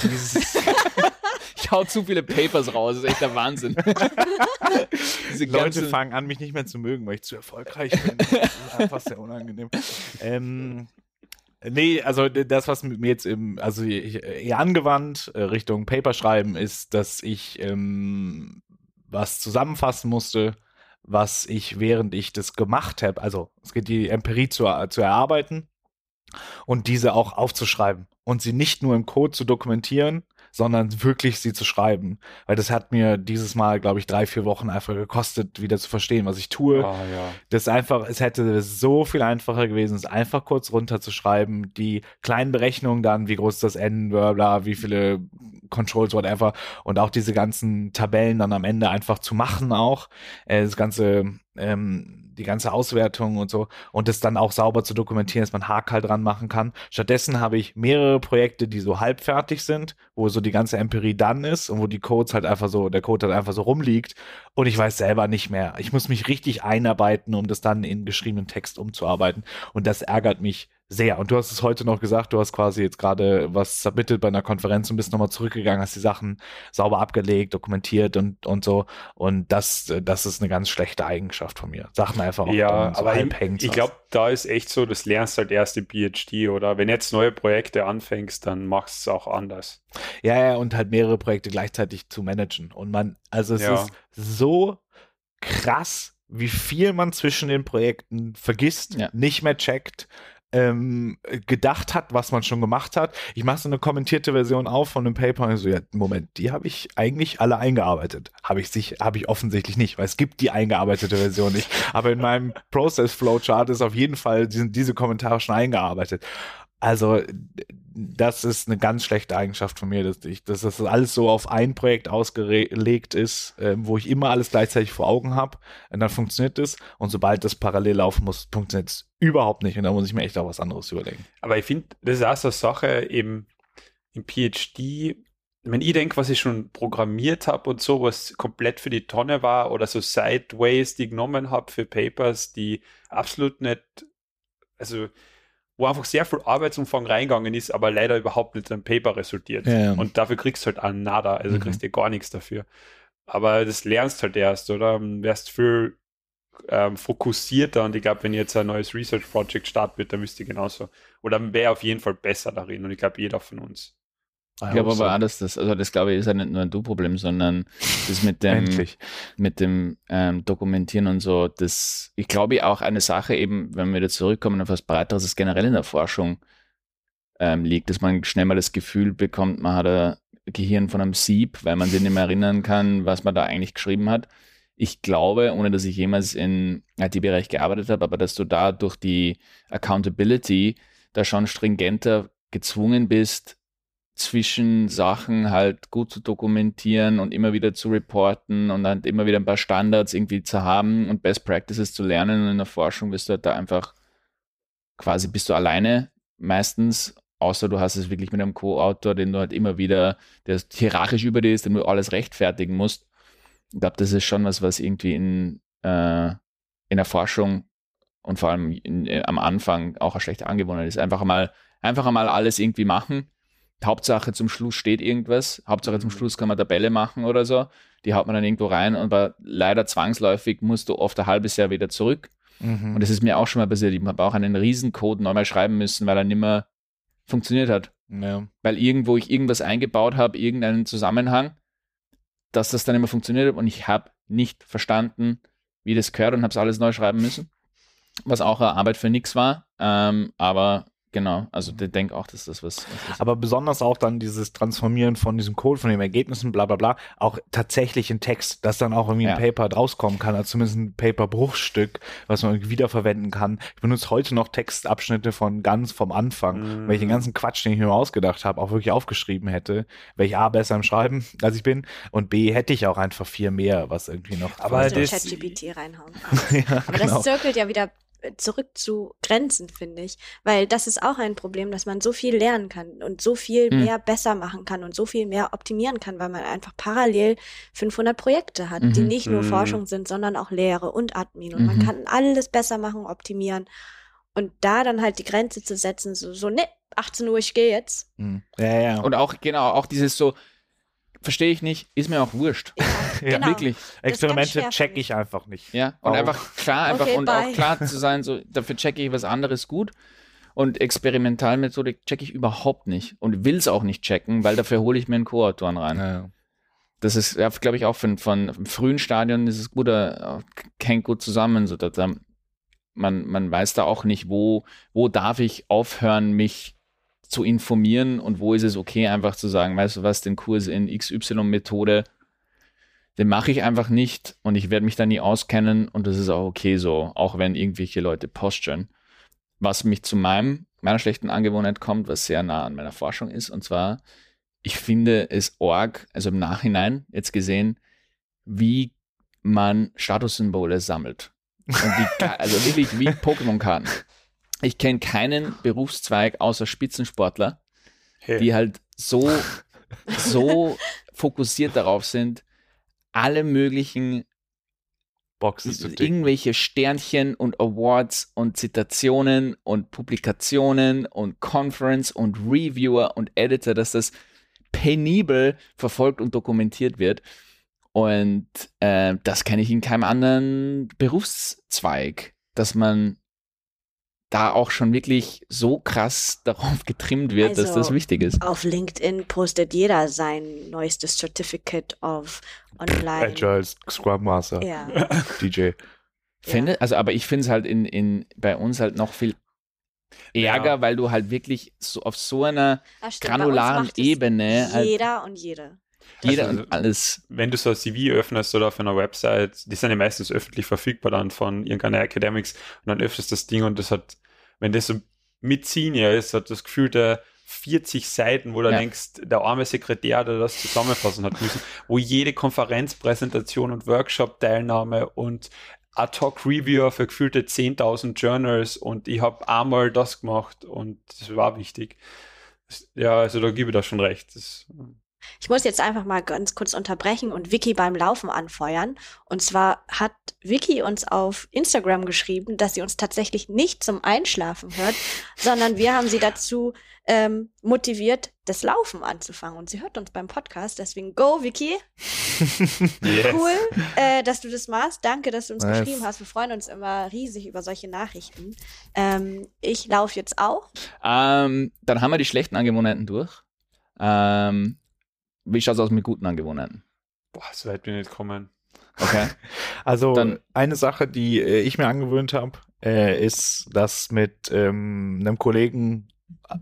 Ich hau zu viele Papers raus, das ist echt der Wahnsinn. Diese Leute fangen an, mich nicht mehr zu mögen, weil ich zu erfolgreich bin. Das ist einfach sehr unangenehm. Ähm, nee, also das, was mit mir jetzt im, also ich- eher angewandt äh, Richtung Paper schreiben, ist, dass ich ähm, was zusammenfassen musste, was ich, während ich das gemacht habe, also es geht die Empirie zu, zu erarbeiten und diese auch aufzuschreiben und sie nicht nur im Code zu dokumentieren, sondern wirklich sie zu schreiben. Weil das hat mir dieses Mal, glaube ich, drei, vier Wochen einfach gekostet, wieder zu verstehen, was ich tue. Ah, ja. Das ist einfach, es hätte so viel einfacher gewesen, es einfach kurz runterzuschreiben, die kleinen Berechnungen dann, wie groß das N, bla, bla, wie viele Controls, whatever, und auch diese ganzen Tabellen dann am Ende einfach zu machen auch, äh, das ganze, ähm, die ganze Auswertung und so, und das dann auch sauber zu dokumentieren, dass man Hakel dran machen kann. Stattdessen habe ich mehrere Projekte, die so halbfertig sind, wo so die ganze Empirie dann ist und wo die Codes halt einfach so, der Code halt einfach so rumliegt und ich weiß selber nicht mehr. Ich muss mich richtig einarbeiten, um das dann in geschriebenen Text umzuarbeiten. Und das ärgert mich sehr. Und du hast es heute noch gesagt, du hast quasi jetzt gerade was submitted bei einer Konferenz und bist nochmal zurückgegangen, hast die Sachen sauber abgelegt, dokumentiert und, und so. Und das, das ist eine ganz schlechte Eigenschaft von mir. Sachen einfach auch Ja, dann so aber halb ich, hängen zu ich glaube, da ist echt so, das lernst halt erst im PhD oder wenn jetzt neue Projekte anfängst, dann machst du es auch anders. Ja, ja, und halt mehrere Projekte gleichzeitig zu managen. Und man, also es Ja. ist so krass, wie viel man zwischen den Projekten vergisst, Ja. nicht mehr checkt, ähm, gedacht hat, was man schon gemacht hat. Ich mache so eine kommentierte Version auf von einem Paper und so, ja, Moment, die habe ich eigentlich alle eingearbeitet. Habe ich sich, habe ich offensichtlich nicht, weil es gibt die eingearbeitete Version nicht. Aber in meinem Process Flowchart ist auf jeden Fall, sind diese Kommentare schon eingearbeitet. Also, das ist eine ganz schlechte Eigenschaft von mir, dass, ich, dass das alles so auf ein Projekt ausgelegt ist, äh, wo ich immer alles gleichzeitig vor Augen habe. Und dann funktioniert es. Und sobald das parallel laufen muss, funktioniert es überhaupt nicht. Und da muss ich mir echt auch was anderes überlegen. Aber ich finde, das ist auch so eine Sache eben im PhD. Wenn ich denke, was ich schon programmiert habe und so, was komplett für die Tonne war oder so Sideways, die ich genommen habe für Papers, die absolut nicht, also wo einfach sehr viel Arbeitsumfang reingegangen ist, aber leider überhaupt nicht in einem Paper resultiert. Ja. Und dafür kriegst du halt auch nada, also Mhm. kriegst du gar nichts dafür. Aber das lernst halt erst, oder? Wärst viel ähm, fokussierter und ich glaube, wenn jetzt ein neues Research Project startet wird, dann müsste ich genauso, oder wäre auf jeden Fall besser darin und ich glaube, jeder von uns. Ich glaube aber auch, dass das, also das glaube ich, ist ja nicht nur ein Du-Problem, sondern das mit dem, mit dem ähm, Dokumentieren und so, das, ich glaube auch eine Sache eben, wenn wir wieder zurückkommen auf was Breiteres, ist generell in der Forschung ähm, liegt, dass man schnell mal das Gefühl bekommt, man hat ein Gehirn von einem Sieb, weil man sich nicht mehr erinnern kann, was man da eigentlich geschrieben hat. Ich glaube, ohne dass ich jemals in IT-Bereich gearbeitet habe, aber dass du da durch die Accountability da schon stringenter gezwungen bist, zwischen Sachen halt gut zu dokumentieren und immer wieder zu reporten und dann immer wieder ein paar Standards irgendwie zu haben und Best Practices zu lernen. Und in der Forschung bist du halt da einfach quasi bist du alleine meistens, außer du hast es wirklich mit einem Co-Autor, den du halt immer wieder, der hierarchisch über dir ist, den du alles rechtfertigen musst. Ich glaube, das ist schon was, was irgendwie in, äh, in der Forschung und vor allem in, äh, am Anfang auch eine schlechte Angewohnheit ist. Einfach mal, einfach einmal alles irgendwie machen. Hauptsache zum Schluss steht irgendwas. Hauptsache zum Mhm. Schluss kann man Tabelle machen oder so. Die haut man dann irgendwo rein und aber leider zwangsläufig musst du oft ein halbes Jahr wieder zurück. Mhm. Und das ist mir auch schon mal passiert. Ich habe auch einen Riesencode nochmal schreiben müssen, weil er nicht mehr funktioniert hat. ja. Weil irgendwo ich irgendwas eingebaut habe, irgendeinen Zusammenhang, dass das dann immer funktioniert hat und ich habe nicht verstanden, wie das gehört und habe es alles neu schreiben müssen. Was auch eine Arbeit für nix war. Ähm, aber genau, also ich denke auch, dass das was, was. Aber besonders auch dann dieses Transformieren von diesem Code, von den Ergebnissen, bla bla bla, auch tatsächlich in Text, dass dann auch irgendwie ein Ja. Paper rauskommen kann, also zumindest ein Paper-Bruchstück, was man irgendwie wiederverwenden kann. Ich benutze heute noch Textabschnitte von ganz vom Anfang, Mhm. weil ich den ganzen Quatsch, den ich mir mal ausgedacht habe, auch wirklich aufgeschrieben hätte, wäre ich A besser im Schreiben, als ich bin, und B hätte ich auch einfach viel mehr, was irgendwie noch. Aber das- ChatGPT reinhauen. ja, Aber genau. das zirkelt ja wieder zurück zu Grenzen, finde ich. Weil das ist auch ein Problem, dass man so viel lernen kann und so viel Hm. mehr besser machen kann und so viel mehr optimieren kann, weil man einfach parallel 500 Projekte hat, die Mhm. nicht nur Mhm. Forschung sind, sondern auch Lehre und Admin. Und man Mhm. kann alles besser machen, optimieren. Und da dann halt die Grenze zu setzen, so, so ne, 18 Uhr, ich gehe jetzt. Mhm. Ja, ja. Und auch, genau, auch dieses so, verstehe ich nicht, ist mir auch wurscht. Ja, genau. Wirklich. Experimente check ich einfach nicht. Ja, und Auch. einfach klar, einfach Okay, und bye. auch klar zu sein, so, dafür checke ich was anderes gut. Und Experimentalmethodik checke ich überhaupt nicht und will es auch nicht checken, weil dafür hole ich mir einen Co-Autoren rein. Ja. Das ist, ja, glaube ich, auch von, von frühen Stadion ist es gut, äh, hängt gut zusammen, so dass ähm, man, man weiß da auch nicht, wo, wo darf ich aufhören, mich zu informieren und wo ist es okay, einfach zu sagen, weißt du was, den Kurs in XY-Methode, den mache ich einfach nicht und ich werde mich da nie auskennen und das ist auch okay so, auch wenn irgendwelche Leute posturen. Was mich zu meinem, meiner schlechten Angewohnheit kommt, was sehr nah an meiner Forschung ist, und zwar, ich finde es org, also im Nachhinein jetzt gesehen, wie man Statussymbole sammelt. Und wie, also wirklich wie Pokémon-Karten. Ich kenne keinen Berufszweig außer Spitzensportler, Hey. die halt so, so fokussiert darauf sind, alle möglichen Boxes zu ticken. irgendwelche Sternchen und Awards und Zitationen und Publikationen und Conference und Reviewer und Editor, dass das penibel verfolgt und dokumentiert wird. Und äh, das kenne ich in keinem anderen Berufszweig, dass man da auch schon wirklich so krass darauf getrimmt wird, dass Also, das wichtig ist. Auf LinkedIn postet jeder sein neuestes Certificate of Online. Agile Scrum Master, Ja. DJ. Finde, also, aber ich finde es halt in, in, bei uns halt noch viel Ärger, Ja. weil du halt wirklich so auf so einer Ah, stimmt, granularen Ebene halt Jeder und jede. jeder Also- und alles. wenn du so ein CV öffnest oder auf einer Website, die sind ja meistens öffentlich verfügbar dann von irgendeiner Academics und dann öffnest das Ding und das hat, wenn das so mit Senior ist, hat das Gefühl, der 40 Seiten, wo du Ja. denkst, der arme Sekretär, der das zusammenfassen hat müssen, wo jede Konferenzpräsentation und Workshop-Teilnahme und Ad-Hoc-Reviewer für gefühlte 10.000 Journals und ich habe einmal das gemacht und das war wichtig. Ja, also da gebe ich da schon recht. Das, Ich muss jetzt einfach mal ganz kurz unterbrechen und Vicky beim Laufen anfeuern. Und zwar hat Vicky uns auf Instagram geschrieben, dass sie uns tatsächlich nicht zum Einschlafen hört, sondern wir haben sie dazu ähm, motiviert, das Laufen anzufangen. Und sie hört uns beim Podcast. Deswegen go, Vicky. yes. Cool, äh, dass du das machst. Danke, dass du uns Nice. geschrieben hast. Wir freuen uns immer riesig über solche Nachrichten. Ähm, ich laufe jetzt auch. Ähm, dann haben wir die schlechten Angewohnheiten durch. Ähm, wie schaut es aus mit guten Angewohnheiten? Boah, so weit bin ich nicht gekommen. Okay. Also Dann- eine Sache, die äh, ich mir angewöhnt habe, äh, ist, das mit ähm, einem Kollegen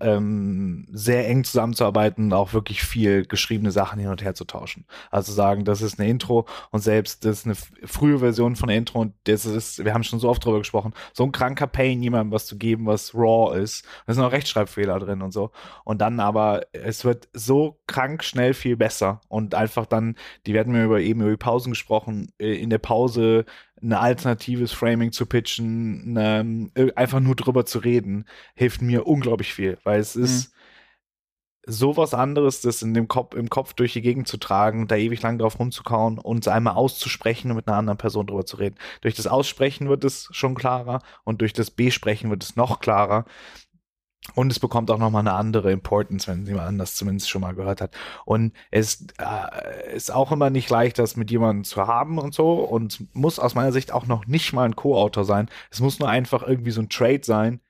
ähm, sehr eng zusammenzuarbeiten und auch wirklich viel geschriebene Sachen hin und her zu tauschen. Also sagen, das ist eine Intro und selbst das ist eine frühe Version von der Intro und das ist, wir haben schon so oft drüber gesprochen, so ein kranker Pain, jemandem was zu geben, was raw ist. Da sind auch Rechtschreibfehler drin und so. Und dann aber, es wird so krank schnell viel besser und einfach dann, die werden mir über eben über die Pausen gesprochen, äh, in der Pause ein alternatives Framing zu pitchen, ne, einfach nur drüber zu reden, hilft mir unglaublich viel, weil es ist sowas anderes, das in dem Kopf, im Kopf durch die Gegend zu tragen, da ewig lang drauf rumzukauen und es einmal auszusprechen und mit einer anderen Person drüber zu reden. Durch das Aussprechen wird es schon klarer und durch das Besprechen wird es noch klarer. Und es bekommt auch nochmal eine andere Importance, wenn jemand anders zumindest schon mal gehört hat. Und es äh, ist auch immer nicht leicht, das mit jemandem zu haben und so. Und muss aus meiner Sicht auch noch nicht mal ein Co-Autor sein. Es muss nur einfach irgendwie so ein Trade sein.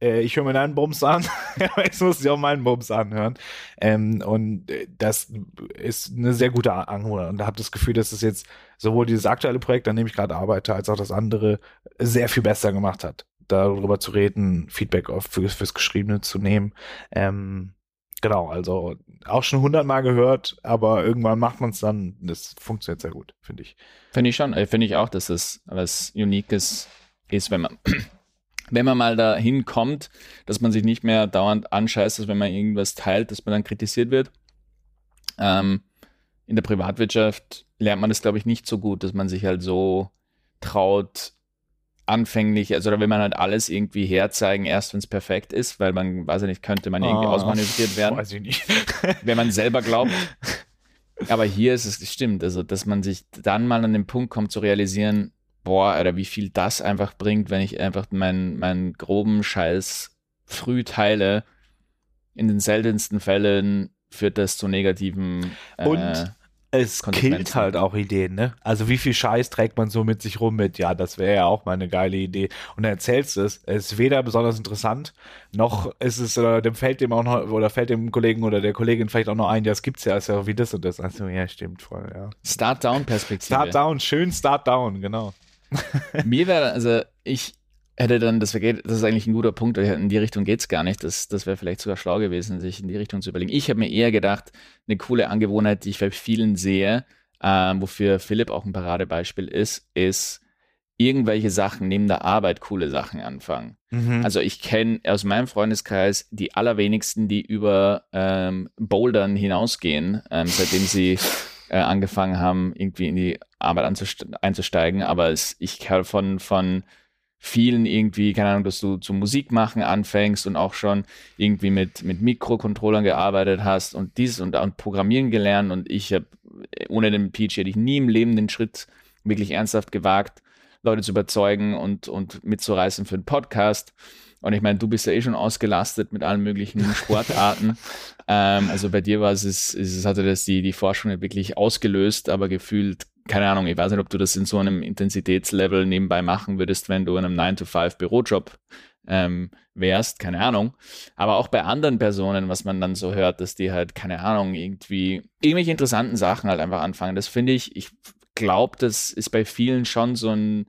Äh, ich höre mir deinen Bums an, jetzt muss ich auch meinen Bums anhören. Ähm, und äh, das ist eine sehr gute Angewohnheit. Und da habe das Gefühl, dass es jetzt sowohl dieses aktuelle Projekt, an dem ich gerade arbeite, als auch das andere sehr viel besser gemacht hat darüber zu reden, Feedback auf, für, fürs Geschriebene zu nehmen. Ähm, genau, also auch schon hundertmal gehört, aber irgendwann macht man es dann. Das funktioniert sehr gut, finde ich. Finde ich schon. äh, Finde ich auch, dass es was Uniques ist, wenn man, wenn man mal dahin kommt, dass man sich nicht mehr dauernd anscheißt, dass wenn man irgendwas teilt, dass man dann kritisiert wird. Ähm, in der Privatwirtschaft lernt man das, glaube ich, nicht so gut, dass man sich halt so traut, anfänglich, also oder wenn man halt alles irgendwie herzeigen, erst wenn es perfekt ist, weil man, weiß ich nicht, könnte man irgendwie Ah, ausmanövriert werden Weiß ich nicht. wenn man selber glaubt. Aber hier ist es stimmt, also dass man sich dann mal an den Punkt kommt zu realisieren, boah, Alter, wie viel das einfach bringt, wenn ich einfach meinen meinen groben Scheiß früh teile. In den seltensten Fällen führt das zu negativen äh, Und es killt halt auch Ideen, ne? Also wie viel Scheiß trägt man so mit sich rum mit, ja, das wäre ja auch mal eine geile Idee. Und dann erzählst du es, es ist weder besonders interessant, noch ist es, oder dem fällt dem auch noch, oder fällt dem Kollegen oder der Kollegin vielleicht auch noch ein, ja, das gibt's ja, ist ja wie das und das. Also ja, stimmt voll, ja. Start-Down-Perspektive. Start down, schön Start down, genau. Mir wäre, also ich hätte dann, das, wär, das ist eigentlich ein guter Punkt, in die Richtung geht's gar nicht. Das, das wäre vielleicht sogar schlau gewesen, sich in die Richtung zu überlegen. Ich habe mir eher gedacht, eine coole Angewohnheit, die ich bei vielen sehe, ähm, wofür Philipp auch ein Paradebeispiel ist, ist irgendwelche Sachen neben der Arbeit coole Sachen anfangen. Mhm. Also ich kenne aus meinem Freundeskreis die allerwenigsten, die über ähm, Bouldern hinausgehen, ähm, seitdem sie äh, angefangen haben, irgendwie in die Arbeit einzusteigen. Aber es, ich höre von, von vielen irgendwie, keine Ahnung, dass du zum Musik machen anfängst und auch schon irgendwie mit, mit Mikrocontrollern gearbeitet hast und dies und, und Programmieren gelernt. Und ich habe, ohne den PhD hätte ich nie im Leben den Schritt wirklich ernsthaft gewagt, Leute zu überzeugen und, und mitzureißen für einen Podcast. Und ich meine, du bist ja eh schon ausgelastet mit allen möglichen Sportarten. ähm, also bei dir war es, es, es hatte das die, die Forschung wirklich ausgelöst, aber gefühlt, keine Ahnung, ich weiß nicht, ob du das in so einem Intensitätslevel nebenbei machen würdest, wenn du in einem 9-to-5-Bürojob ähm, wärst, keine Ahnung. Aber auch bei anderen Personen, was man dann so hört, dass die halt, keine Ahnung, irgendwie irgendwelche interessanten Sachen halt einfach anfangen. Das finde ich, ich glaube, das ist bei vielen schon so ein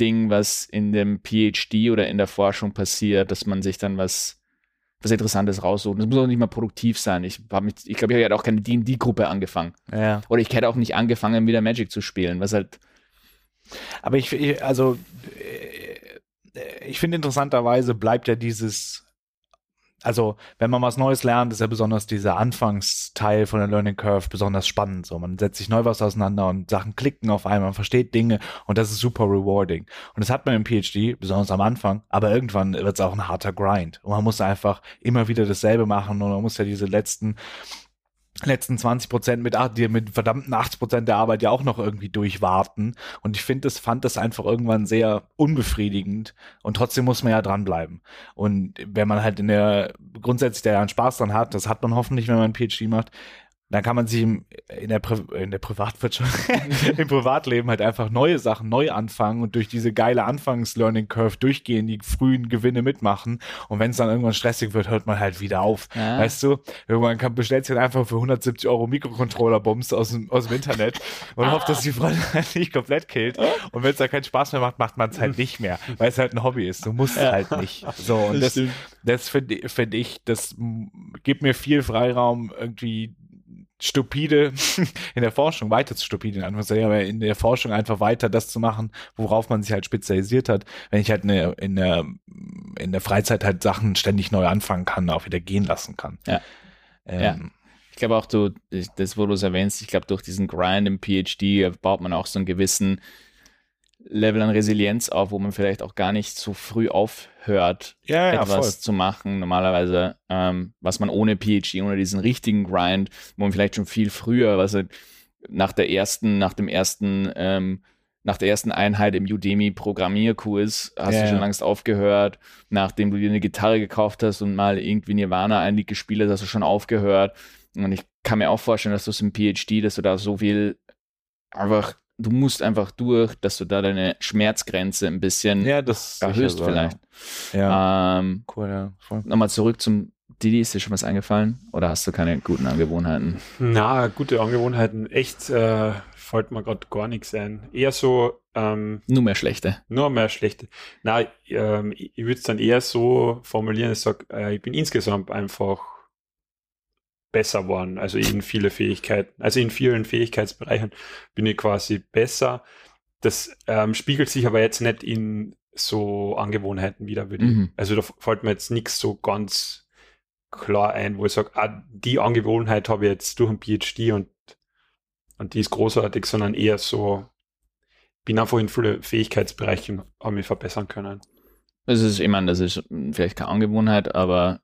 Ding, was in dem PhD oder in der Forschung passiert, dass man sich dann was, was Interessantes raussucht. Das muss auch nicht mal produktiv sein. Ich habe mich, ich glaube, ich hätte auch keine D&D-Gruppe angefangen. ja. Oder ich hätte auch nicht angefangen, wieder Magic zu spielen, was halt, Aber ich, ich also äh, äh, ich finde interessanterweise bleibt ja dieses, also wenn man was Neues lernt, ist ja besonders dieser Anfangsteil von der Learning Curve besonders spannend. So, man setzt sich neu was auseinander und Sachen klicken auf einmal, man versteht Dinge und das ist super rewarding. Und das hat man im PhD, besonders am Anfang, aber irgendwann wird es auch ein harter Grind. Und man muss einfach immer wieder dasselbe machen und man muss ja diese letzten letzten 20 Prozent mit, ach, mit verdammten 80 Prozent der Arbeit ja auch noch irgendwie durchwarten. Und ich finde, das fand das einfach irgendwann sehr unbefriedigend. Und trotzdem muss man ja dranbleiben. Und wenn man halt in der, grundsätzlich der ja einen Spaß dran hat, das hat man hoffentlich, wenn man ein PhD macht, dann kann man sich im, in, der Pri in der Privatwirtschaft, im Privatleben halt einfach neue Sachen neu anfangen und durch diese geile Anfangs-Learning-Curve durchgehen, die frühen Gewinne mitmachen. Und wenn es dann irgendwann stressig wird, hört man halt wieder auf. Ja. Weißt du? Irgendwann kann, bestellt sich halt einfach für 170 Euro Mikrocontroller-Bums aus dem, aus dem Internet und hofft, dass die Freundin halt nicht komplett killt. Und wenn es da keinen Spaß mehr macht, macht man es halt nicht mehr, weil es halt ein Hobby ist. Du musst ja. halt nicht. So, und das, das, das finde find ich, das gibt mir viel Freiraum, irgendwie stupide in der Forschung, weiter zu stupide in Anführungszeichen, aber in der Forschung einfach weiter das zu machen, worauf man sich halt spezialisiert hat. Wenn ich halt eine, in, der, in der Freizeit halt Sachen ständig neu anfangen kann, auch wieder gehen lassen kann. Ja. Ähm, ja. Ich glaube auch, du, das, wo du es erwähnst, ich glaube, durch diesen Grind im PhD baut man auch so einen gewissen Level an Resilienz auf, wo man vielleicht auch gar nicht so früh aufhört, ja, ja, etwas voll. zu machen. Normalerweise, ähm, was man ohne PhD, ohne diesen richtigen Grind, wo man vielleicht schon viel früher, was halt nach der ersten, nach dem ersten, ähm, nach der ersten Einheit im Udemy Programmierkurs hast ja, du schon längst aufgehört. Nachdem du dir eine Gitarre gekauft hast und mal irgendwie Nirvana ein Lied gespielt hast, hast du schon aufgehört. Und ich kann mir auch vorstellen, dass du es im PhD, dass du da so viel einfach du musst einfach durch, dass du da deine Schmerzgrenze ein bisschen ja, das erhöhst so, vielleicht. Ja. Ähm, cool, ja. Voll. Nochmal zurück zum Didi, ist dir schon was eingefallen? Oder hast du keine guten Angewohnheiten? Na, gute Angewohnheiten. Echt äh, fällt mir gerade gar nichts ein. Eher so. Ähm, nur mehr schlechte. Nur mehr schlechte. Na, ähm, ich würde es dann eher so formulieren, ich sage, äh, ich bin insgesamt einfach besser worden. Also in viele Fähigkeiten, also in vielen Fähigkeitsbereichen bin ich quasi besser. Das ähm, spiegelt sich aber jetzt nicht in so Angewohnheiten wieder, würde mhm. Also da fällt mir jetzt nichts so ganz klar ein, wo ich sage, ah, die Angewohnheit habe ich jetzt durch ein PhD und, und die ist großartig, sondern eher so, bin einfach in viele Fähigkeitsbereiche habe mich verbessern können. Das ist, ich meine, das ist vielleicht keine Angewohnheit, aber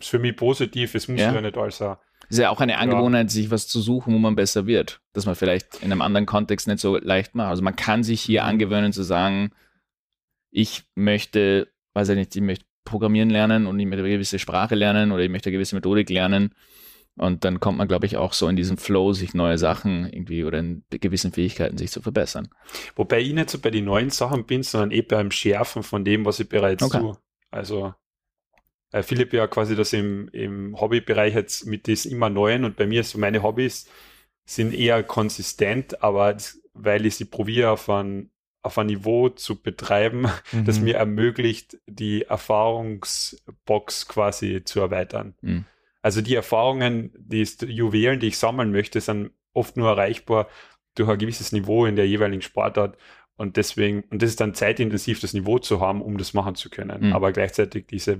ist für mich positiv, es muss ja, ja nicht alles ein, ist ja auch eine Angewohnheit, ja. sich was zu suchen, wo man besser wird. Dass man vielleicht in einem anderen Kontext nicht so leicht macht. Also man kann sich hier mhm. angewöhnen zu sagen, ich möchte, weiß ich nicht, ich möchte programmieren lernen und ich möchte eine gewisse Sprache lernen oder ich möchte eine gewisse Methodik lernen. Und dann kommt man, glaube ich, auch so in diesem Flow, sich neue Sachen irgendwie oder in gewissen Fähigkeiten sich zu verbessern. Wobei ich nicht so bei den neuen Sachen bin, sondern eh beim Schärfen von dem, was ich bereits okay. tue. Also äh, Philipp ja quasi das im, im Hobbybereich jetzt mit diesem immer Neuen und bei mir so meine Hobbys sind eher konsistent, aber weil ich sie probiere auf ein, auf ein Niveau zu betreiben, mhm. das mir ermöglicht, die Erfahrungsbox quasi zu erweitern. Mhm. Also die Erfahrungen, die Juwelen, die ich sammeln möchte, sind oft nur erreichbar durch ein gewisses Niveau in der jeweiligen Sportart und deswegen, und das ist dann zeitintensiv, das Niveau zu haben, um das machen zu können. Mhm. Aber gleichzeitig diese,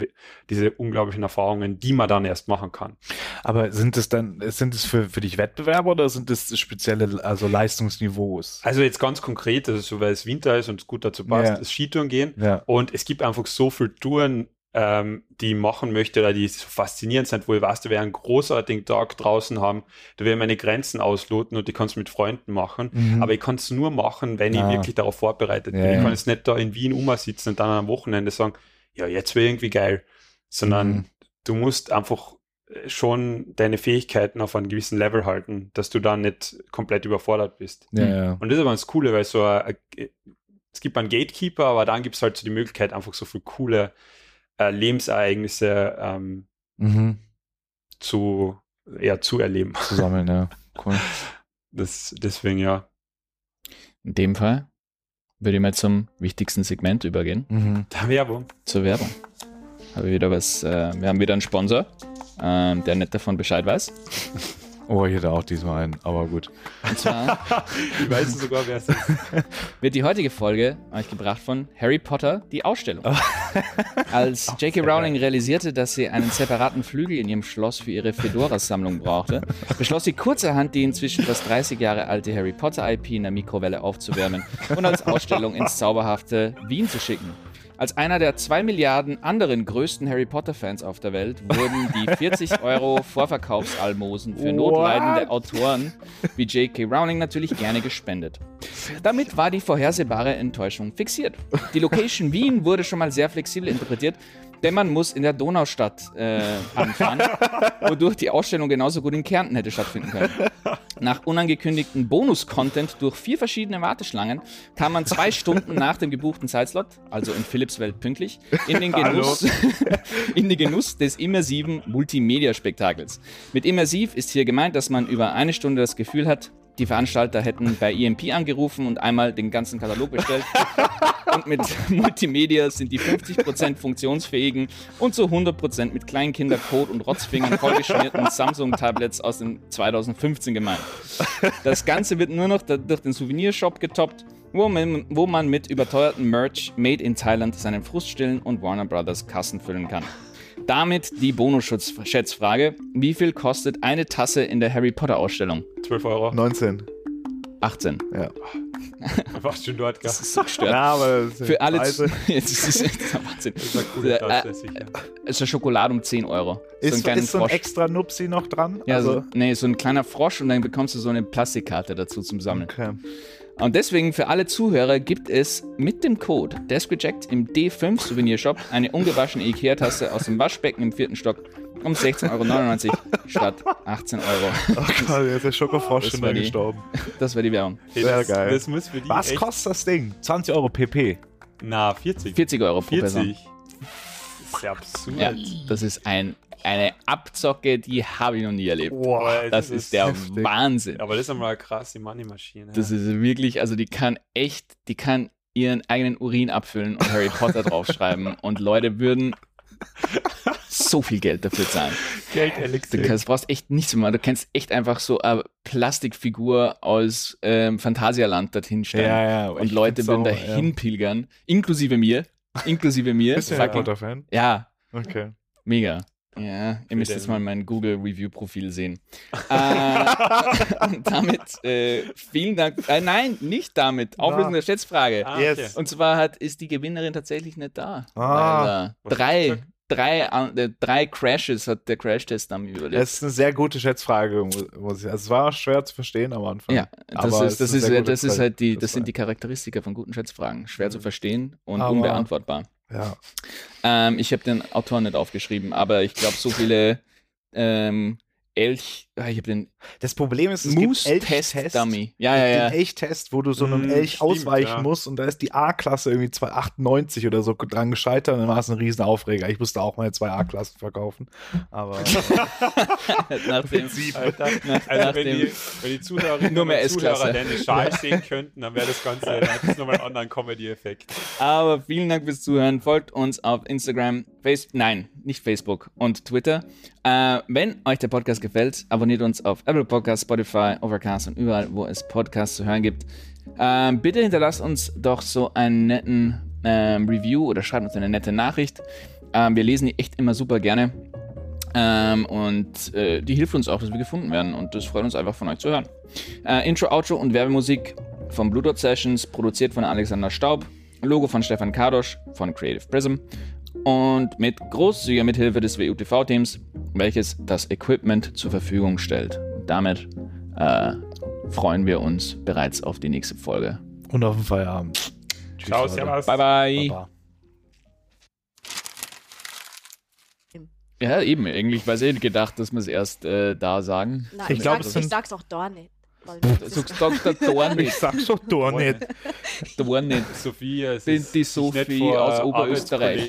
diese unglaublichen Erfahrungen, die man dann erst machen kann. Aber sind es dann, sind es für, für dich Wettbewerbe oder sind es spezielle, also Leistungsniveaus? Also jetzt ganz konkret, also so weil es Winter ist und es gut dazu passt, ja. das Skitouren gehen. Ja. Und es gibt einfach so viele Touren, ähm, die machen möchte oder die so faszinierend sind, wo ich weiß, da wir einen großartigen Tag draußen haben, da wir meine Grenzen ausloten und die kannst du mit Freunden machen, mhm. aber ich kann es nur machen, wenn ich wirklich darauf vorbereitet bin. Ja, ich kann jetzt nicht da in Wien umsitzen und dann am Wochenende sagen, ja, jetzt wäre irgendwie geil, sondern mhm. du musst einfach äh, schon deine Fähigkeiten auf einem gewissen Level halten, dass du da nicht komplett überfordert bist. Ja, ja. Und das ist aber das Coole, weil so ein, es gibt einen Gatekeeper, aber dann gibt es halt so die Möglichkeit, einfach so viel coole äh, Lebensereignisse ähm, mhm. zu, ja, zu erleben. Zu sammeln, ja. Cool. Das, deswegen ja. In dem Fall würde ich mal zum wichtigsten Segment übergehen. Mhm. Der Werbung. Zur Werbung. Habe wieder was, äh, wir haben wieder einen Sponsor, äh, der nicht davon Bescheid weiß. Oh, ich hätte auch diesmal einen, aber gut. Und zwar Ich weiß sogar, wer es ist. wird die heutige Folge euch gebracht von Harry Potter, die Ausstellung. Als J.K. Rowling realisierte, dass sie einen separaten Flügel in ihrem Schloss für ihre Fedora-Sammlung brauchte, beschloss sie kurzerhand, die inzwischen fast 30 Jahre alte Harry Potter-IP in der Mikrowelle aufzuwärmen und als Ausstellung ins zauberhafte Wien zu schicken. Als einer der zwei Milliarden anderen größten Harry Potter-Fans auf der Welt wurden die 40 Euro Vorverkaufsalmosen für notleidende Autoren wie J.K. Rowling natürlich gerne gespendet. Damit war die vorhersehbare Enttäuschung fixiert. Die Location Wien wurde schon mal sehr flexibel interpretiert, denn man muss in der Donaustadt äh, anfahren, wodurch die Ausstellung genauso gut in Kärnten hätte stattfinden können. Nach unangekündigten Bonus-Content durch vier verschiedene Warteschlangen kam man zwei Stunden nach dem gebuchten Zeitslot, also in Philippswelt pünktlich, in den Genuss, in den Genuss des immersiven Multimedia-Spektakels. Mit immersiv ist hier gemeint, dass man über eine Stunde das Gefühl hat, die Veranstalter hätten bei EMP angerufen und einmal den ganzen Katalog bestellt. und mit Multimedia sind die 50% funktionsfähigen und zu 100% mit Kleinkinder-Code und Rotzfingern vollgeschmierten Samsung-Tablets aus dem 2015 gemeint. Das Ganze wird nur noch durch den Souvenirshop getoppt, wo man, wo man mit überteuerten Merch made in Thailand seinen Frust stillen und Warner Brothers Kassen füllen kann. Damit die Bonus-Schätzfrage. Wie viel kostet eine Tasse in der Harry Potter Ausstellung? 12 Euro. 19. 18. Ja. Warst schon dort? Das ist so gestört. Ja, aber das Für alle. Jetzt ist es echt Wahnsinn. Das ist eine coole Äh, Tasse, sicher. Es ist eine Schokolade um 10 Euro. Ist, so kleinen ist so ein extra Nupsi noch dran? ja, also, so, nee, so ein kleiner Frosch und dann bekommst du so eine Plastikkarte dazu zum Sammeln. okay. Und deswegen für alle Zuhörer gibt es mit dem Code DeskReject im D5 Souvenirshop eine ungewaschene Ikea-Tasse aus dem Waschbecken im vierten Stock um 16,99 Euro statt 18 Euro. Oh Gott, jetzt ist der Schokofrosch Das schon die- gestorben. Das war die Werbung. Hey, sehr das, geil. Das Was echt... kostet das Ding? 20 Euro PP. Na, 40. 40 Euro pro Person. 40. Das ist ja absurd. Ja, das ist ein, eine Abzocke, die habe ich noch nie erlebt. Boah, Das ist der heftig. Wahnsinn. Aber das ist einmal eine krasse Money-Maschine. Das ist wirklich, also die kann echt, die kann ihren eigenen Urin abfüllen und Harry Potter draufschreiben und Leute würden so viel Geld dafür zahlen. Du Geld-Elixier. kannst, brauchst echt nichts mehr. Du kannst echt einfach so eine Plastikfigur aus ähm, Phantasialand dorthin stellen. ja. Und Leute würden dahin pilgern, inklusive mir. Inklusive mir. Bist du ein Harry Potter-Fan? ja, Okay. mega. Ja, ihr müsst jetzt mal mein Google Review Profil sehen. äh, und damit äh, vielen Dank. Äh, nein, nicht damit. Auflösung der Schätzfrage. Ah, Yes. Und zwar hat, ist die Gewinnerin tatsächlich nicht da. Ah. Drei, drei, äh, drei Crashes hat der Crash-Test-Dummy überlebt. Das ist eine sehr gute Schätzfrage. Muss ich, also es war schwer zu verstehen am Anfang. Ja, das Aber ist, das ist das ist halt die, Das sind die Charakteristika von guten Schätzfragen. Schwer zu verstehen und Aber- unbeantwortbar. Ja. Ähm, ich habe den Autor nicht aufgeschrieben, aber ich glaube, so viele ähm, Elch, ich habe den Das Problem ist, es gibt Elch-Test. Moose-Test-Dummy. Ja, ja, Den ja. Elch-Test, wo du so einem Mm, Elch stimmt, ausweichen ja. musst und da ist die A-Klasse irgendwie 298 oder so dran gescheitert und dann war es ein riesen Aufreger. Ich musste auch meine zwei A-Klassen verkaufen. Aber Nachdem, Alter, nach, also wenn nachdem, die, wenn die Zuhörerinnen Nur mehr Zuhörer deine Schal sehen könnten, dann wäre das Ganze es nochmal einen anderen Comedy-Effekt. aber vielen Dank fürs Zuhören. Folgt uns auf Instagram, Face, nein, nicht Facebook und Twitter. Äh, wenn euch der Podcast gefällt, abonniert uns auf Apple Podcasts, Spotify, Overcast und überall, wo es Podcasts zu hören gibt. Ähm, bitte hinterlasst uns doch so einen netten ähm, Review oder schreibt uns eine nette Nachricht. Ähm, wir lesen die echt immer super gerne. Ähm, und äh, die hilft uns auch, dass wir gefunden werden. Und das freut uns einfach von euch zu hören. Äh, Intro, Outro und Werbemusik von Blue Dot Sessions, produziert von Alexander Staub. Logo von Stefan Kardosch von Creative Prism. Und mit großzügiger Mithilfe des WUTV-Teams, welches das Equipment zur Verfügung stellt. Und damit äh, freuen wir uns bereits auf die nächste Folge. und auf den Feierabend. Tschüss, Ciao, servus. Bye, bye. Baba. Ja, eben. Eigentlich war es eh gedacht, dass wir es erst äh, da sagen. Nein, Ich ich, glaub, sag's, ich sag's auch da nicht. Du sagst Dr. Dorn Ich sag schon doch nicht. Dorn nicht. Sophie, es Bin ist die Sophie aus Oberösterreich.